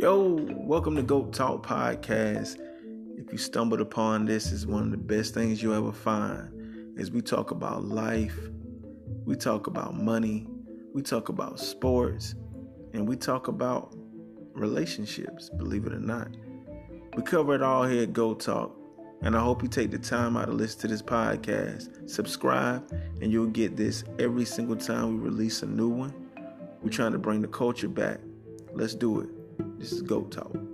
Yo, welcome to Goat Talk Podcast. If you stumbled upon this, it's one of the best things you'll ever find. As we talk about life, we talk about money, we talk about sports, and we talk about relationships, believe it or not. We cover it all here at Goat Talk. And I hope you take the time out to listen to this podcast. Subscribe, and you'll get this every single time we release a new one. We're trying to bring the culture back. Let's do it. This is Goat Talk.